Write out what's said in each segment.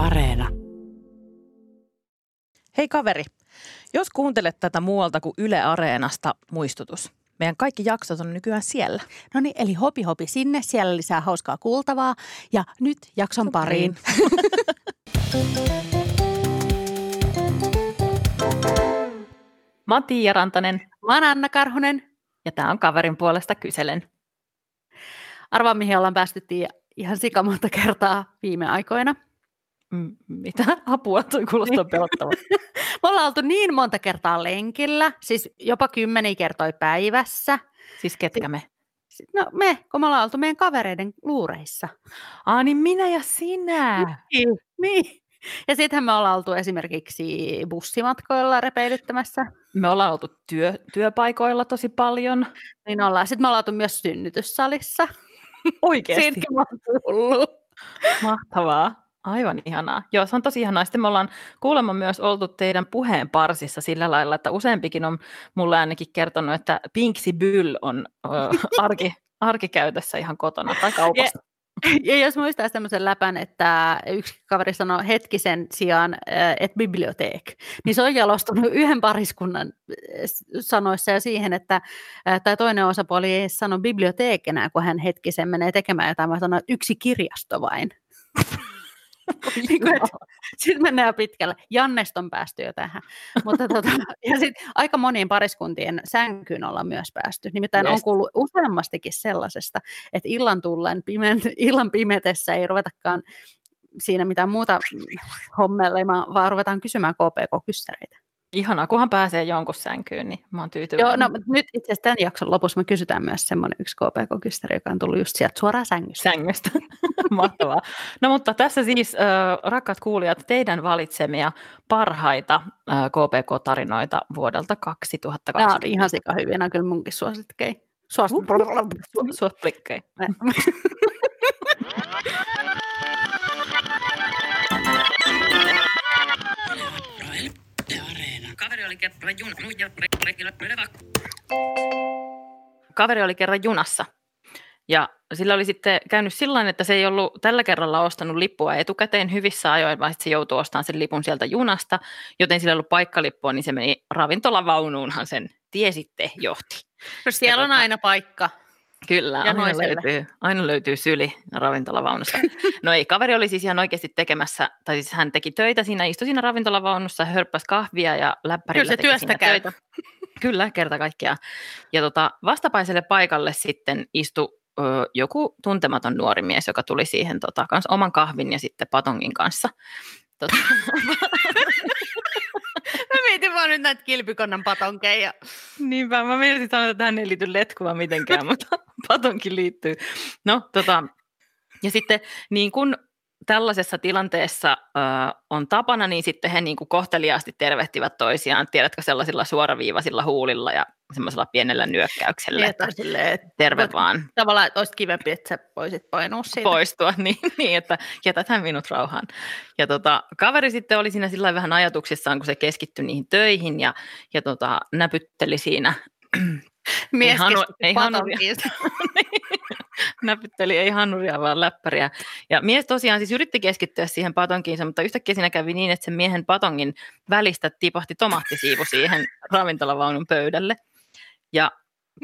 Areena. Hei kaveri, jos kuuntelet tätä muualta kuin Yle Areenasta, muistutus. Meidän kaikki jaksot on nykyään siellä. No niin, eli hopi hopi sinne, siellä lisää hauskaa kuultavaa. Ja nyt jakson pariin. Mä oon Tiia Rantanen Mä oon Anna Karhunen. ja tää on kaverin puolesta kyselen. Arvaa, mihin ollaan päästy Tiia ihan sikamonta kertaa viime aikoina. M- mitä? Apua, toi kuulostaa pelottavalta. Me ollaan oltu niin monta kertaa lenkillä, siis jopa kymmeniä kertoi päivässä. siis ketkä me? No me, kun me ollaan oltu meidän kavereiden luureissa. Aa, niin minä ja sinä. Niin. Ja sittenhän me ollaan oltu esimerkiksi bussimatkoilla repeilyttämässä. Me ollaan oltu työ, työpaikoilla tosi paljon. Niin ollaan. Sitten me ollaan oltu myös synnytyssalissa. Oikeesti. Siitäkin mä oon kuullut. Mahtavaa. Aivan ihanaa. Joo, se on tosi ihanaa. Sitten me ollaan kuulemma myös oltu teidän puheen parsissa sillä lailla, että useampikin on mulle ainakin kertonut, että Pinksi Byll on ö, arki, arkikäytössä ihan kotona tai kaupassa. Ja jos muistaa semmoisen läpän, että yksi kaveri sanoi hetkisen sijaan, että biblioteek, niin se on jalostunut yhden pariskunnan sanoissa ja siihen, että tämä toinen osapuoli ei sano biblioteek enää, kun hän hetkisen menee tekemään jotain, vaan sanoo, että yksi kirjasto vain. Niin sitten mennään jo pitkälle. Jannesta on päästy jo tähän. Mutta tota, ja sitten aika monien pariskuntien sänkyyn ollaan myös päästy. Nimittäin Yes. on kuullut useammastikin sellaisesta, että illan tullen, pimeän, illan pimetessä ei ruvetakaan siinä mitään muuta hommelemaan, vaan ruvetaan kysymään KPK-kyssäreitä. Ihanaa, kunhan pääsee jonkun sänkyyn, niin mä oon tyytyväinen. Joo, no nyt itse asiassa tämän jakson lopussa me kysytään myös semmoinen yksi KPK-kyssäri, joka on tullut just sieltä suoraan sängystä. sängystä. Mahtavaa. No mutta tässä siis, äh, rakkaat kuulijat, teidän valitsemia parhaita äh, KPK-tarinoita vuodelta Nämä 2020. on ihan sika hyviä, nämä on kyllä munkin suosikkei. Suosikkei. Kaveri oli kerran jun... Kaveri oli kerran junassa. Ja sillä oli sitten käynyt sillä että se ei ollut tällä kerralla ostanut lippua etukäteen hyvissä ajoin, vaan sitten se joutui ostamaan sen lipun sieltä junasta, joten sillä ei ollut paikkalippua, niin se meni ravintolavaunuunhan sen tie sitten johti. No siellä on tota- aina paikka. Kyllä, Ja aina löytyy, aina löytyy syli ravintolavaunusta. No ei, kaveri oli siis ihan oikeasti tekemässä, tai siis hän teki töitä siinä, istui siinä ravintolavaunussa, hörppäsi kahvia ja läppärillä Kyllä se työstä käy. töitä. Kyllä, kerta kaikkiaan. Ja tota, vastapäiselle paikalle sitten istui ö, joku tuntematon nuori mies, joka tuli siihen tota, kans oman kahvin ja sitten patongin kanssa. Tota, Mä mietin vaan nyt näitä kilpikonnan patonkeja. Niinpä, mä mielisin sanoa, että tähän ei liity letkuva mitenkään, mutta patonkin liittyy. No, tota, ja sitten niin kuin tällaisessa tilanteessa ö, on tapana, niin sitten he niin kuin kohteliaasti tervehtivät toisiaan, tiedätkö, sellaisilla suoraviivaisilla huulilla ja semmoisella pienellä nyökkäyksellä, Niin, että silleen, että terve voit- vaan tavallaan että olisi kivempi, että sä voisit painua siitä. poistua, niin, niin että jätätään minut rauhaan. Ja tota, kaveri sitten oli siinä sillä vähän ajatuksissaan, kun se keskittyi niihin töihin ja, ja tota, näpytteli siinä Mies Ei hanu- ei hanuria. patonkiin. näpytteli ei hannuria, vaan läppäriä. Ja mies tosiaan siis yritti keskittyä siihen patonkiinsa, mutta yhtäkkiä siinä kävi niin, että sen miehen patongin välistä tipahti tomaattisiivu siihen ravintolavaunun pöydälle. Ja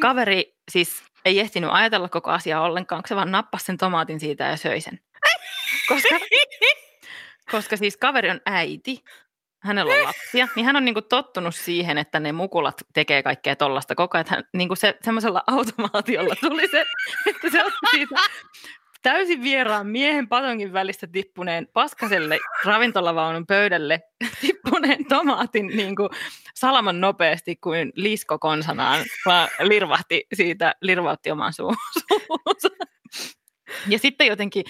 kaveri siis ei ehtinyt ajatella koko asiaa ollenkaan, kun se vaan nappasi sen tomaatin siitä ja söi sen. Koska, koska siis kaveri on äiti, hänellä on lapsia, niin hän on niinku tottunut siihen, että ne mukulat tekee kaikkea tollasta koko ajan. niinku se, semmoisella automaatiolla tuli se, että se otti siitä täysin vieraan miehen patongin välistä tippuneen paskaselle ravintolavaunun pöydälle tippuneen tomaatin niin kuin salaman nopeasti kuin lisko konsanaan, vaan lirvahti siitä, lirvautti oman suu- suunsa. Ja sitten jotenkin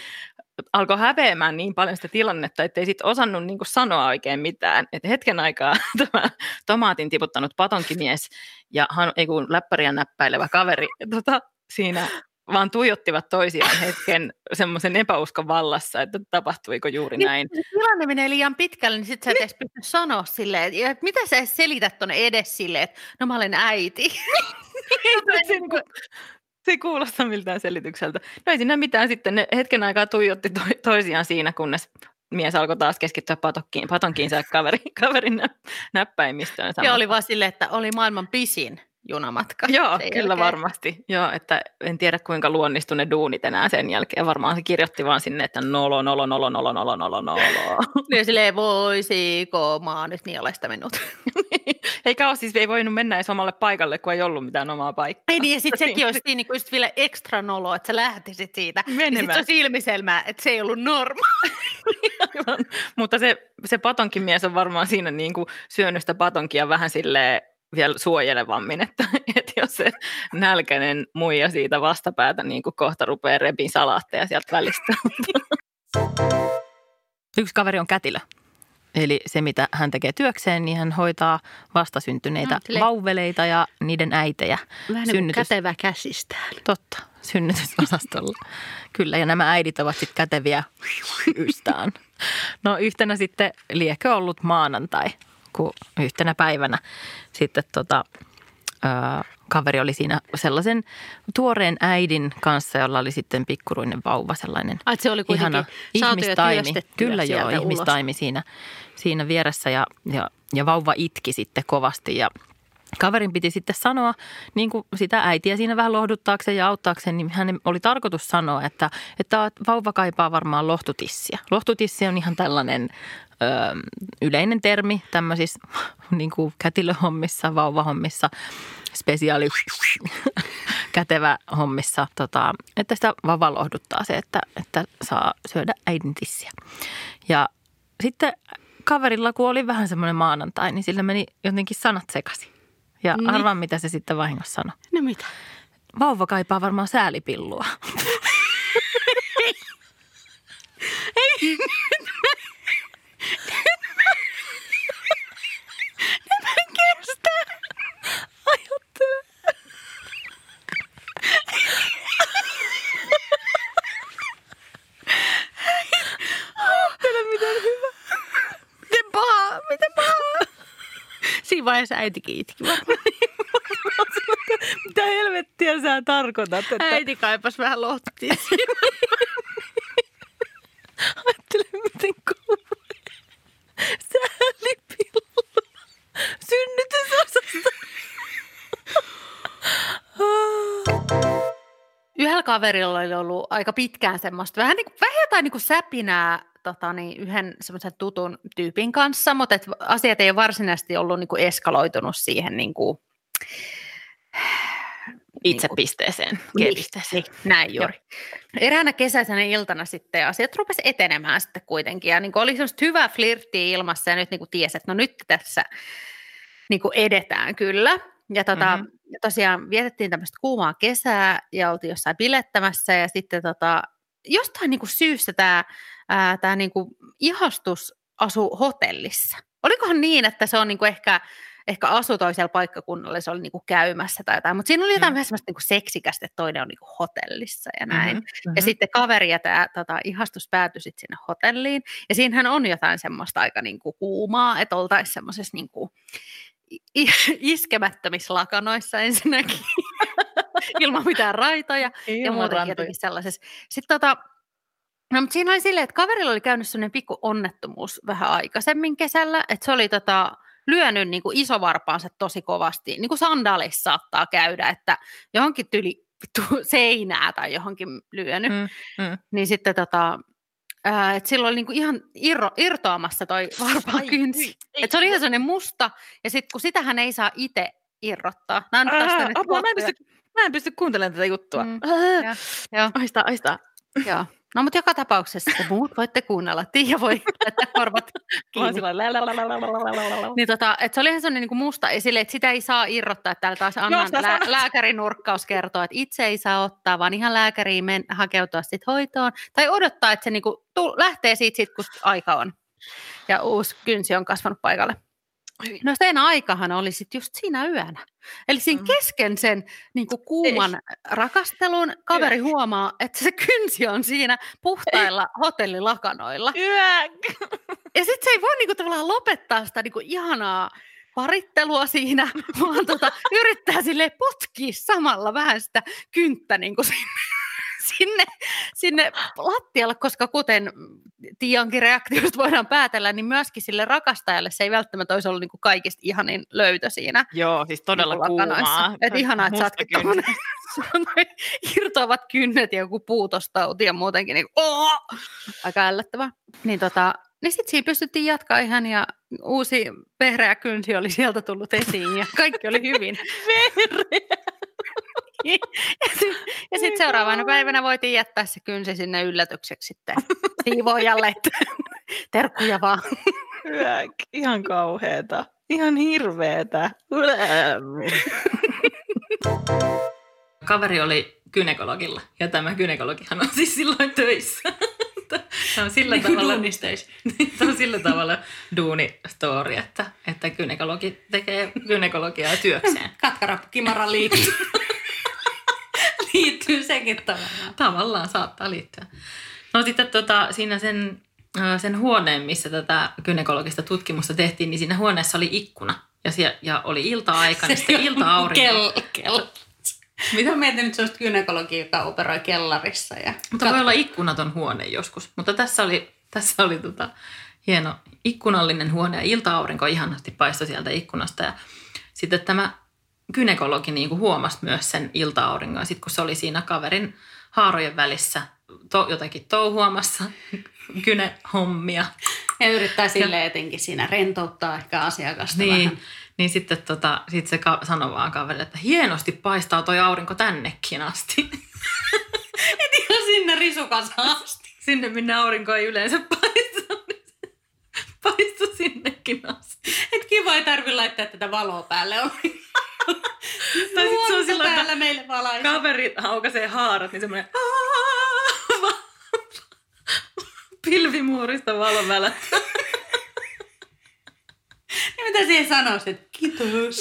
alkoi häpeämään niin paljon sitä tilannetta, että ei sitten osannut niin kuin sanoa oikein mitään. Et hetken aikaa tämä tomaatin tiputtanut patonkimies ja han, ei kun läppäriä näppäilevä kaveri tota, siinä vaan tuijottivat toisiaan hetken semmoisen epäuskon vallassa, että tapahtuiko juuri näin. Jos tilanne menee liian pitkälle, niin sit sä et edes pysty sanoa silleen, että- mitä sä edes selität tuonne edes silleen, että no mä olen äiti. se, ei niinku- se ei kuulosta miltään selitykseltä. No ei siinä mitään sitten, ne hetken aikaa tuijotti to- toisiaan siinä, kunnes mies alkoi taas keskittyä patokkiin, patonkiinsa ja kaverin, kaverin nä, näppäimistöön. Ja oli vaan silleen, että oli maailman pisin junamatka. Joo, kyllä jälkeen. varmasti. Joo, että en tiedä kuinka luonnistu ne duunit enää sen jälkeen. Varmaan se kirjoitti vaan sinne, että nolo, nolo, nolo, nolo, nolo, nolo, nolo. Niin silleen, voisiko maa nyt niin olesta minut. Eikä ole siis, ei voinut mennä edes omalle paikalle, kun ei ollut mitään omaa paikkaa. Ei niin, ja sitten sekin olisi niinku just vielä ekstra nolo, että sä lähtisit siitä. Ja sitten se Menemään. olisi ilmiselmää, että se ei ollut normaali. Mutta se, se patonkin mies on varmaan siinä niin kuin syönyt sitä patonkia vähän silleen vielä suojelevammin, että, että jos se nälkäinen muija siitä vastapäätä niin kuin kohta rupeaa repin salaatteja sieltä välistä. Yksi kaveri on kätilö. Eli se, mitä hän tekee työkseen, niin hän hoitaa vastasyntyneitä No, vauveleita ja niiden äitejä. Vähän niin Synnytys- kätevä käsistään. Totta, synnytysosastolla. Kyllä, ja nämä äidit ovat sitten käteviä ystään. No yhtenä sitten liekö ollut maanantai, kun yhtenä päivänä sitten tota, ö, kaveri oli siinä sellaisen tuoreen äidin kanssa, jolla oli sitten pikkuruinen vauva, sellainen Ai, se oli ihana ihmistaimi. Kyllä joo, ulos. ihmistaimi siinä, siinä vieressä ja, ja, ja vauva itki sitten kovasti ja Kaverin piti sitten sanoa niin kuin sitä äitiä siinä vähän lohduttaakseen ja auttaakseen, niin hänen oli tarkoitus sanoa, että, että vauva kaipaa varmaan lohtutissia. Lohtutissi on ihan tällainen ö, yleinen termi tämmöisissä niin kuin kätilöhommissa, vauvahommissa, spesiaali kätevä hommissa, tota, että sitä vauva lohduttaa se, että, että saa syödä äidin tissiä. Ja sitten kaverilla, kun oli vähän semmoinen maanantai, niin sillä meni jotenkin sanat sekaisin. Ja niin. arvaa, mitä se sitten vahingossa sanoi. No mitä? Vauva kaipaa varmaan säälipillua. Ei, nyt mä, nyt mä, nyt mä kestän. Vaiheessa äitikin itki. Mitä helvettiä sä tarkoitat? Että... Äiti kaipas vähän lohtia. Ajattele, miten kauan. Säälipillu. Synnytysosasto. Yhdellä kaverilla oli ollut aika pitkään semmoista, vähän, niin kuin, vähän jotain niin kuin säpinää tota, niin yhden semmoisen tutun tyypin kanssa, mutta et asiat ei ole varsinaisesti ollut niin kuin eskaloitunut siihen niin kuin, Itse Niinku- pisteeseen, Niin, G-pisteeseen. niin, näin juuri. Eräänä kesäisenä iltana sitten asiat rupesi etenemään sitten kuitenkin. Ja niin kuin oli semmoista hyvää flirttiä ilmassa ja nyt niin kuin tiesi, että no nyt tässä niin kuin edetään kyllä. Ja tota, Mhm. mm-hmm. tosiaan vietettiin tämmöistä kuumaa kesää ja oltiin jossain bilettämässä ja sitten tota, jostain niin kuin syystä tämä, ää, tämä niin kuin ihastus asuu hotellissa. Olikohan niin, että se on niin kuin ehkä, ehkä asu toisella paikkakunnalla, se oli niin kuin käymässä tai jotain, mutta siinä oli jotain Mm. vähän semmoista niin kuin seksikästä, että toinen on niin kuin hotellissa ja näin. Mhm, Ja mhm. sitten kaveri ja tämä tota, ihastus päätyi sitten sinne hotelliin. Ja siinähän on jotain semmoista aika niinku kuumaa, että oltaisiin semmoisessa niinku i- iskemättömissä lakanoissa ensinnäkin, ilman mitään raitoja ja Ilman muutenkin rantoja. jotenkin sellaisessa. Sitten tota, no, mutta siinä oli silleen, että kaverilla oli käynyt sellainen pikku onnettomuus vähän aikaisemmin kesällä, että se oli tota, lyönyt niin kuin isovarpaansa tosi kovasti, niin kuin sandaalissa saattaa käydä, että johonkin tyli vittu seinää tai johonkin lyönyt, Mm, mm. niin sitten tota, ää, että silloin oli niinku ihan irro, irtoamassa toi varpaan kynsi. Et se oli ihan sellainen musta, ja sitten kun sitähän ei saa itse irrottaa. Nämä on Ää, apua, mä, en pysty, Mä en pysty kuuntelemaan tätä juttua. Mm, äh. joo, aistaa, aistaa. Joo. No mutta joka tapauksessa, kun muut voitte kuunnella, Tiia voi laittaa korvat kiinni. niin tota, et se oli ihan sellainen niin kuin musta esille, että sitä ei saa irrottaa. Täällä taas Annan Joo, lääkärinurkkaus kertoo, että itse ei saa ottaa, vaan ihan lääkäriin men- hakeutua sit hoitoon. Tai odottaa, että se niin kuin, tu- lähtee siitä, sit, kun aika on. Ja uusi kynsi on kasvanut paikalle. No sen aikahan oli sitten just siinä yönä. Eli siinä Mm. kesken sen niin kuin kuuman rakastelun kaveri huomaa, että se kynsi on siinä puhtailla hotellilakanoilla. Yäk. Ja sitten se ei voi niinku tavallaan lopettaa sitä niinku ihanaa parittelua siinä, vaan tota, yrittää sille potkia samalla vähän sitä kynttä niinku sinne, sinne, sinne lattialle, koska kuten Tiankin reaktiosta voidaan päätellä, niin myöskin sille rakastajalle se ei välttämättä olisi ollut niin kuin kaikista ihanin löytö siinä. Joo, siis todella niin kuumaa. Että ihanaa, että saatkin tuommoinen irtoavat kynnet ja joku puutostauti ja muutenkin niin oh! aika ällöttävää. Niin, tota, niin sitten siinä pystyttiin jatkaa ihan ja uusi vehreä kynsi oli sieltä tullut esiin ja kaikki oli hyvin. ja sitten sit seuraavana päivänä voitiin jättää se kynsi sinne yllätykseksi sitten siivoojalle, että terkkuja vaan. Hyök, ihan kauheeta. Ihan hirveetä. Kaveri oli gynekologilla ja tämä gynekologihan on siis silloin töissä. Tämä on sillä tavalla, Tämä on sillä tavalla duuni-story, että, että gynekologi tekee gynekologiaa työkseen. Katkarappu Kimara liittyy. Liittyy sekin tavallaan. Tavallaan saattaa liittyä. No sitten tota, siinä sen, sen huoneen, missä tätä gynekologista tutkimusta tehtiin, niin siinä huoneessa oli ikkuna. Ja, siellä, ja oli ilta-aika, niin sitten ilta-aurinko. Kell, kell. Mitä mietin nyt sellaista gynekologia, joka operoi kellarissa? Ja Mutta voi olla ikkunaton huone joskus. Mutta tässä oli, tässä oli tota, hieno ikkunallinen huone ja ilta-aurinko ihanasti paistoi sieltä ikkunasta. Ja sitten tämä gynekologi niin kuin huomasi myös sen ilta-auringon. Sitten kun se oli siinä kaverin haarojen välissä to, jotakin touhuamassa gynehommia, Ja yrittää sille etenkin siinä rentouttaa ehkä asiakasta niin, vähän. niin sitten tota, sit se ka- sanoi vaan kaverille, että hienosti paistaa toi aurinko tännekin asti. Ihan sinne risukas asti. Sinne, minne aurinko ei yleensä paista, niin se paistoi sinnekin asti. Et kiva, ei tarvi laittaa tätä valoa päälle. Tai sit se on Luonto silloin, että meille valaisi. kaveri haukaisee haarat, niin semmoinen pilvimuurista valon välähtää. Niin mitä siihen sanoisit? Kiitos.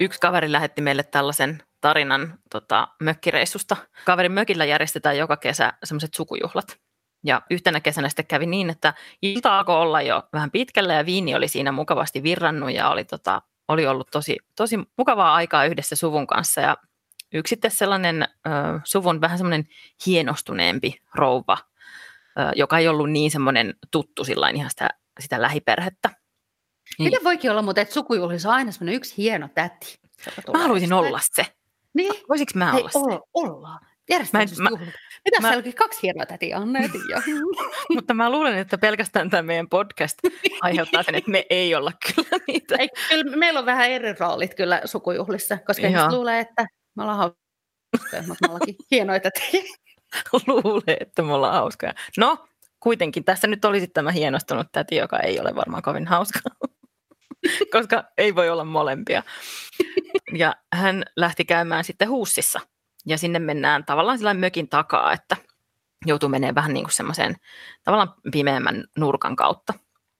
Yksi kaveri lähetti meille tällaisen tarinan tota, mökkireissusta. Kaverin mökillä järjestetään joka kesä semmoiset sukujuhlat. Ja yhtenä kesänä sitten kävi niin, että ilta alkoi olla jo vähän pitkällä ja viini oli siinä mukavasti virrannut ja oli, tota, oli ollut tosi, tosi mukavaa aikaa yhdessä suvun kanssa. Ja yksi sitten sellainen ö, suvun vähän semmoinen hienostuneempi rouva, ö, joka ei ollut niin semmoinen tuttu sillain ihan sitä, sitä lähiperhettä. Niin. Miten voikin olla muuten, että sukujuhlissa on aina semmoinen yksi hieno täti? Mä haluaisin olla se. Niin. Voisiko mä Hei, olla se? olla, ollaan. Järjestetään mä- Mitä mä- siellä kaksi hienoa tätiä, Tiia. Mutta mä luulen, että pelkästään tämä meidän podcast aiheuttaa sen, että me ei olla kyllä niitä. Ei, kyllä meillä on vähän eri roolit kyllä sukujuhlissa, koska ihmiset luulee, että me ollaan hauskoja, mutta me ollaankin hienoja tätiä. Luulee, että me ollaan hauskoja. No, kuitenkin tässä nyt olisi tämä hienostunut täti, joka ei ole varmaan kovin hauska, koska ei voi olla molempia. Ja hän lähti käymään sitten huussissa ja sinne mennään tavallaan sillä mökin takaa, että joutuu menemään vähän niin kuin semmoiseen tavallaan pimeämmän nurkan kautta.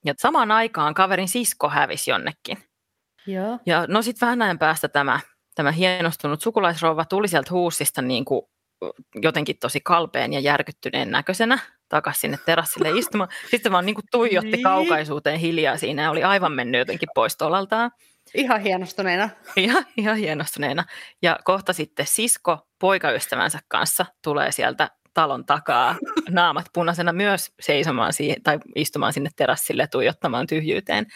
Ja samaan aikaan kaverin sisko hävisi jonnekin. Joo. Ja no sitten vähän ajan päästä tämä, tämä hienostunut sukulaisrouva tuli sieltä huussista niin kuin jotenkin tosi kalpeen ja järkyttyneen näköisenä takaisin sinne terassille istumaan. Sitten se vaan niin kuin tuijotti Niin. kaukaisuuteen hiljaa siinä ja oli aivan mennyt jotenkin pois tolaltaan. Ihan hienostuneena. Ihan, ihan hienostuneena. Ja kohta sitten sisko poikaystävänsä kanssa tulee sieltä talon takaa naamat punaisena myös seisomaan siihen, tai istumaan sinne terassille tuijottamaan tyhjyyteen.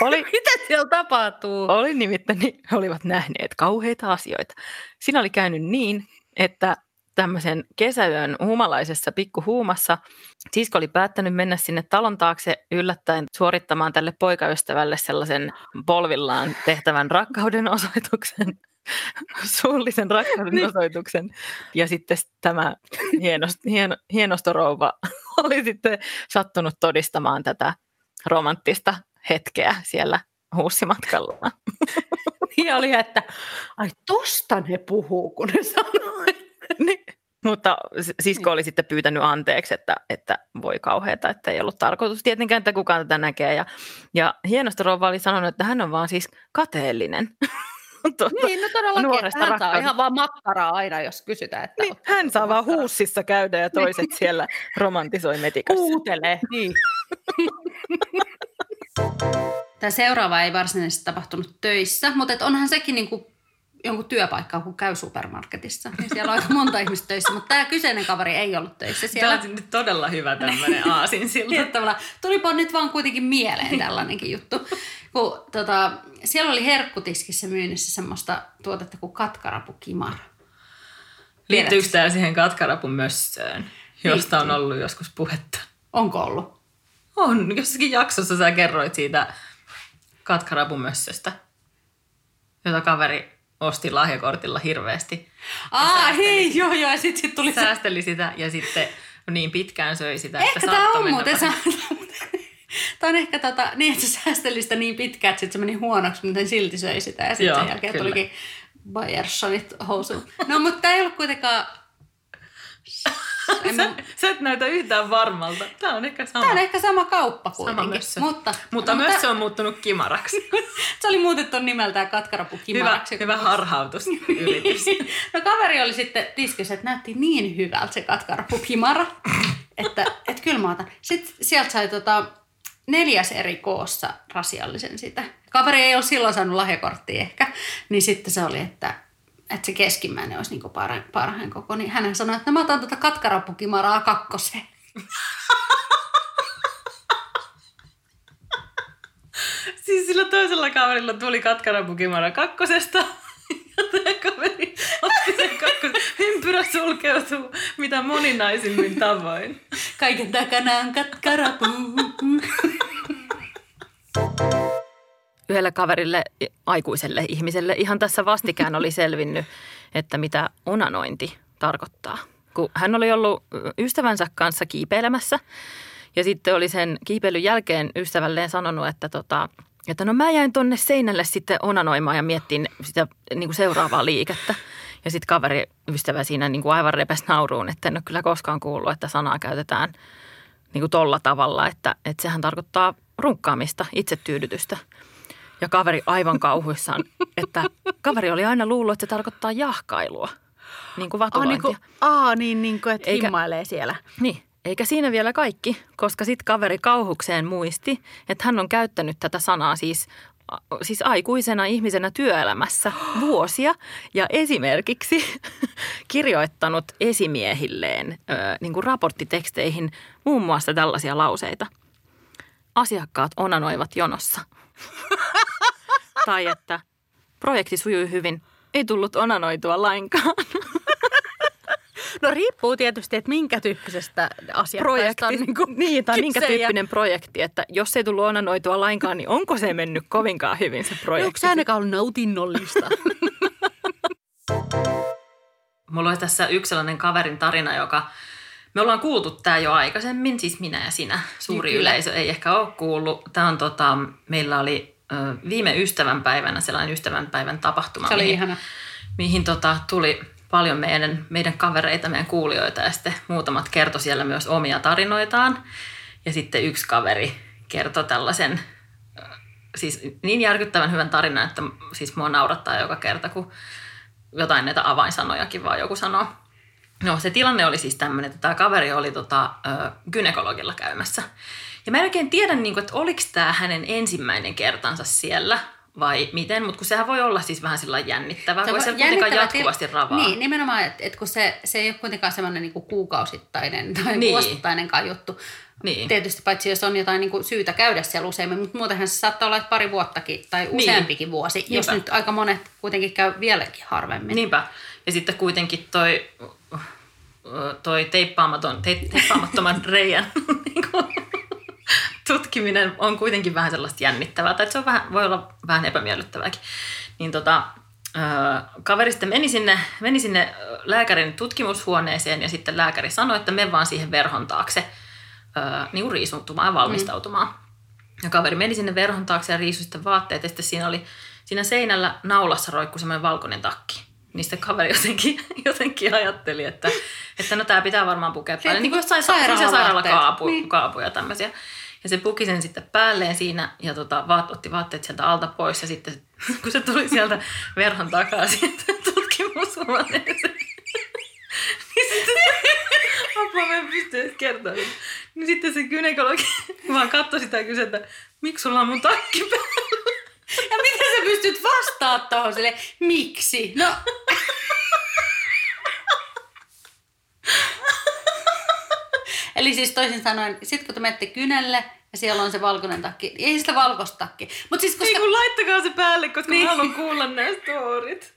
Oli, Mitä siellä tapahtuu? oli nimittäin, niin he olivat nähneet kauheita asioita. Siinä oli käynyt niin, että tämmöisen kesäyön humalaisessa pikkuhuumassa sisko oli päättänyt mennä sinne talon taakse yllättäen suorittamaan tälle poikaystävälle sellaisen polvillaan tehtävän rakkauden osoituksen, suullisen rakkauden osoituksen. Ja sitten tämä hienost, hieno, hienostorouva oli sitten sattunut todistamaan tätä romanttista hetkeä siellä huussimatkalla. Niin oli, että ai tosta ne puhuu, kun ne sanoo. Niin. Mutta sisko oli sitten pyytänyt anteeksi, että, että voi kauheata, että ei ollut tarkoitus tietenkään, että kukaan tätä näkee. Ja, ja hienosta rouva oli sanonut, että hän on vaan siis kateellinen. Tuota, Niin, no todellakin. Nuoresta Hän saa ihan vaan makkaraa aina, jos kysytään. Että niin, hän saa vaan makkaraa. huussissa käydä ja toiset siellä romantisoi metikassa. Huutelee. Niin. Tämä seuraava ei varsinaisesti tapahtunut töissä, mutta et onhan sekin niinku jonkun työpaikkaa, kun käy supermarketissa. Niin siellä on aika monta ihmistä töissä, mutta tämä kyseinen kaveri ei ollut töissä siellä. Tämä on nyt todella hyvä tämmöinen aasinsilta. Niin, että tavallaan Tulipa nyt vaan kuitenkin mieleen tällainenkin juttu. Kun, tota, siellä oli herkkutiskissä myynnissä semmoista tuotetta kuin katkarapukimara. Liittyykö tämä siihen katkarapun mössöön, josta on ollut joskus puhetta? Onko ollut? On. Jossakin jaksossa sä kerroit siitä katkarapun mössöstä, jota kaveri osti lahjakortilla hirveästi. Aa, hei, joo, joo, ja sitten sit tuli se... Säästeli sitä ja sitten niin pitkään söi sitä, Ehkä että tämä on muuten vähän- Tämä on ehkä tota, niin, että se säästeli sitä niin pitkään, että sit se meni huonoksi, mutta silti söi sitä. Ja sitten sen jälkeen kyllä. tulikin Bayerssonit housuun. No, mutta tämä ei ollut kuitenkaan... En Sä, mä- sä et näytä yhtään varmalta. Tämä on ehkä sama. Tämä on ehkä sama kauppa sama kuitenkin. mössö. Mutta, Mutta myös se on muuttunut kimaraksi. se oli muutettu nimeltään katkarapu hyvä, kimaraksi. hyvä harhautusyritys. No kaveri oli sitten tiskissä, että näytti niin hyvältä se katkarapu kimara, että, että kyllä mä otan. Sitten sieltä sai tota, neljäs eri koossa rasiallisen sitä. Kaveri ei ole silloin saanut lahjakorttia ehkä, niin sitten se oli, että, että se keskimmäinen olisi niinku parhain, parhain koko. Niin hän sanoi, että no, mä otan tuota katkarapukimaraa kakkoseen. siis sillä toisella kaverilla tuli katkarapukimara kakkosesta. Ja tämä kaveri otti sen kakkosen. Ympyrä sulkeutuu mitä moninaisimmin tavoin. Kaiken takana on katkarapu. Yhdelle kaverille, aikuiselle ihmiselle, ihan tässä vastikään oli selvinnyt, että mitä onanointi tarkoittaa. Kun hän oli ollut ystävänsä kanssa kiipeilemässä ja sitten oli sen kiipeilyn jälkeen ystävälleen sanonut, että, tota, että no mä jäin tonne seinälle sitten onanoimaan ja miettin sitä niin kuin seuraavaa liikettä. Ja sitten kaveri ystävä siinä niin kuin aivan repes nauruun, että en ole kyllä koskaan kuullut, että sanaa käytetään niin kuin tolla tavalla, että, että sehän tarkoittaa runkkaamista, itsetyydytystä. Ja kaveri aivan kauhuissaan, että kaveri oli aina luullut, että se tarkoittaa jahkailua, niin kuin Ah, vatulointia. niin kuin, aa, niin, niin kuin, että Eikä- himmailee siellä. Niin, eikä siinä vielä kaikki, koska sitten kaveri kauhukseen muisti, että hän on käyttänyt tätä sanaa siis, siis aikuisena ihmisenä työelämässä vuosia ja esimerkiksi kirjoittanut esimiehilleen ö, niin kuin raporttiteksteihin muun muassa tällaisia lauseita. Asiakkaat onanoivat jonossa. tai että projekti sujui hyvin, ei tullut onanoitua lainkaan. No riippuu tietysti, että minkä tyyppisestä asiakkaasta projekti. on niin kuin niin, tai minkä ja- tyyppinen projekti, että jos ei tullut onanoitua lainkaan, niin onko se mennyt kovinkaan hyvin se Onko projekti? se ainakaan ollut nautinnollista? Mulla oli tässä yksi sellainen kaverin tarina, joka me ollaan kuultu tämä jo aikaisemmin, siis minä ja sinä. Suuri Kyllä. yleisö ei ehkä ole kuullut. Tämä on tota, meillä oli viime ystävänpäivänä sellainen ystävänpäivän tapahtuma, Se oli mihin, ihana. mihin tota, tuli paljon meidän, meidän kavereita, meidän kuulijoita ja sitten muutamat kertoi siellä myös omia tarinoitaan. Ja sitten yksi kaveri kertoi tällaisen siis niin järkyttävän hyvän tarinan, että siis mua naurattaa joka kerta, kun jotain näitä avainsanojakin vaan joku sanoo. No se tilanne oli siis tämmöinen, että tämä kaveri oli tota, ö, gynekologilla käymässä. Ja mä en oikein tiedä, niin kuin, että oliko tämä hänen ensimmäinen kertansa siellä vai miten, mutta kun sehän voi olla siis vähän sillä jännittävää, kun ei se kuitenkaan jatkuvasti ravaa. Niin, nimenomaan, että et kun se, se ei ole kuitenkaan semmoinen niinku kuukausittainen tai Niin. niin. vuosittainenkaan juttu. Niin. Tietysti paitsi jos on jotain niinku syytä käydä siellä useammin, mutta muutenhan se saattaa olla että pari vuottakin tai Niin. useampikin vuosi, jos Niinpä. nyt aika monet kuitenkin käy vieläkin harvemmin. Niinpä. Ja sitten kuitenkin toi, toi teippaamaton, te, teippaamattoman reijän niin kuin, tutkiminen on kuitenkin vähän sellaista jännittävää. Tai että se on vähän, voi olla vähän epämiellyttävääkin. Niin tota, kaveri sitten meni sinne, meni sinne lääkärin tutkimushuoneeseen ja sitten lääkäri sanoi, että me vaan siihen verhon taakse niin kuin riisutumaan ja valmistautumaan. Mm. Ja kaveri meni sinne verhon taakse ja riisui sitten vaatteet ja sitten siinä oli siinä seinällä naulassa roikkui semmoinen valkoinen takki. Niin sitten kaveri jotenkin, jotenkin ajatteli, että, että no tämä pitää varmaan pukea päälle. Niin kuin jossain Sairaalavaatteet. sairaalakaapuja Niin. kaapuja tämmöisiä. Ja se puki sen sitten päälleen siinä ja tota, vaat, otti vaatteet sieltä alta pois. Ja sitten kun se tuli sieltä verhon takaa sitten tutkimushuoneeseen, niin sitten apua mä en pysty edes kertoa. Niin sitten se gynekologi vaan katsoi sitä ja kysyi, että miksi sulla on mun takki päällä? Ja miten se pystyt vastaa tuohon sille, miksi? No, Eli siis toisin sanoen, sit kun te menette kynelle ja siellä on se valkoinen takki, ei sitä valkoista takki. Mutta siis koska... Ei kun laittakaa se päälle, koska Niin. mä haluan kuulla nämä storit.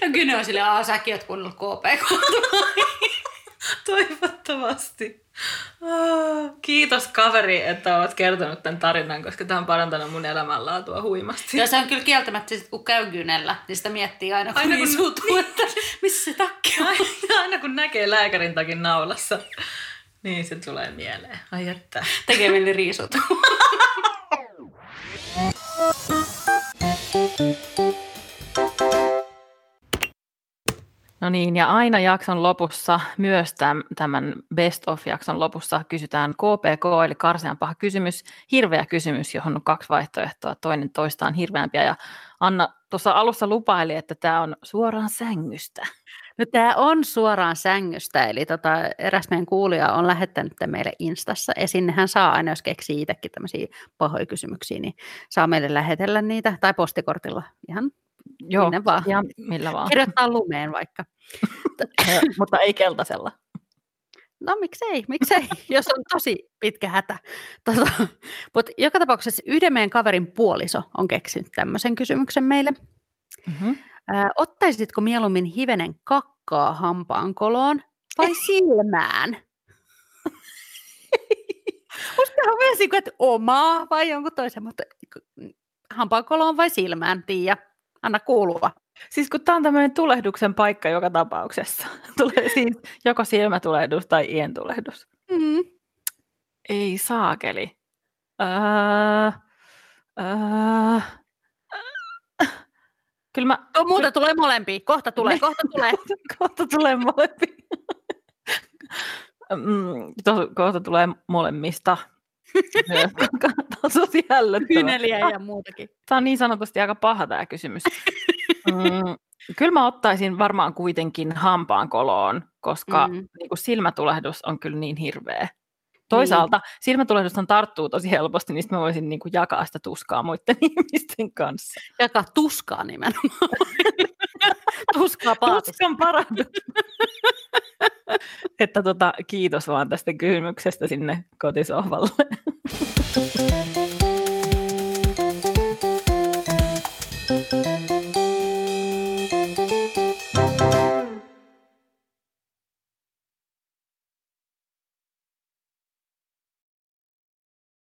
Ja Kyne on silleen, aah säkin oot kuunnellut KPK. Toivottavasti. Ah, Kiitos kaveri, että olet kertonut tämän tarinan, koska tämä on parantanut mun elämänlaatua huimasti. Ja se on kyllä kieltämättä, sit, kun käy kynellä, niin sitä miettii aina, kun, Aina kun- suutuu, että missä se takki on. Aina, aina kun näkee lääkärin takin naulassa, niin se tulee mieleen. Ai että. Tekee mieli riisuta. No niin, ja aina jakson lopussa, myös täm, tämän Best of-jakson lopussa kysytään KPK, eli karsean paha kysymys, hirveä kysymys, johon on kaksi vaihtoehtoa, toinen toistaan hirveämpiä. Ja Anna tuossa alussa lupaili, että tämä on suoraan sängystä. No tämä on suoraan sängystä, eli tota, eräs meidän kuulija on lähettänyt tämän meille Instassa, ja sinnehän saa aina, jos keksii itsekin tämmöisiä pahoja kysymyksiä, niin saa meille lähetellä niitä, tai postikortilla ihan Joo, Minne vaan. ihan millä vaan. kirjoittaa lumeen vaikka. Ö, mutta ei keltaisella. No miksei, miksei, jos on tosi pitkä hätä. Tota, Mutta joka tapauksessa yhden meidän kaverin puoliso on keksinyt tämmöisen kysymyksen meille. Mm-hmm. Ää, ottaisitko mieluummin hivenen kakkaa hampaan koloon vai silmään? Musta on kuin, että omaa vai jonkun toisen, mutta hampaan koloon vai silmään, Tiia? Anna kuulua. Siis kun tämä on tämmöinen tulehduksen paikka joka tapauksessa. Tulee siis joko silmätulehdus tai ientulehdus. Mm. Ei saakeli. Öö, öö, kyllä mä... Oh, muuta tulee molempia. Kohta tulee, kohta tulee. Kohta tulee molempi. Mm, kohta tulee molemmista. Hällöttävä. Kyyneliä ja muutakin. Tämä on niin sanotusti aika paha tämä kysymys. Mm, kyllä mä ottaisin varmaan kuitenkin hampaan koloon, koska Mm. niin kuin silmätulehdus on kyllä niin hirveä. Toisaalta niin. silmätulehdushan tarttuu tosi helposti, niin mä voisin niin kuin jakaa sitä tuskaa muiden ihmisten kanssa. Jakaa tuskaa nimenomaan. Tuskaa paradus. Tuskan paradus. että tota, kiitos vaan tästä kysymyksestä sinne kotisohvalle.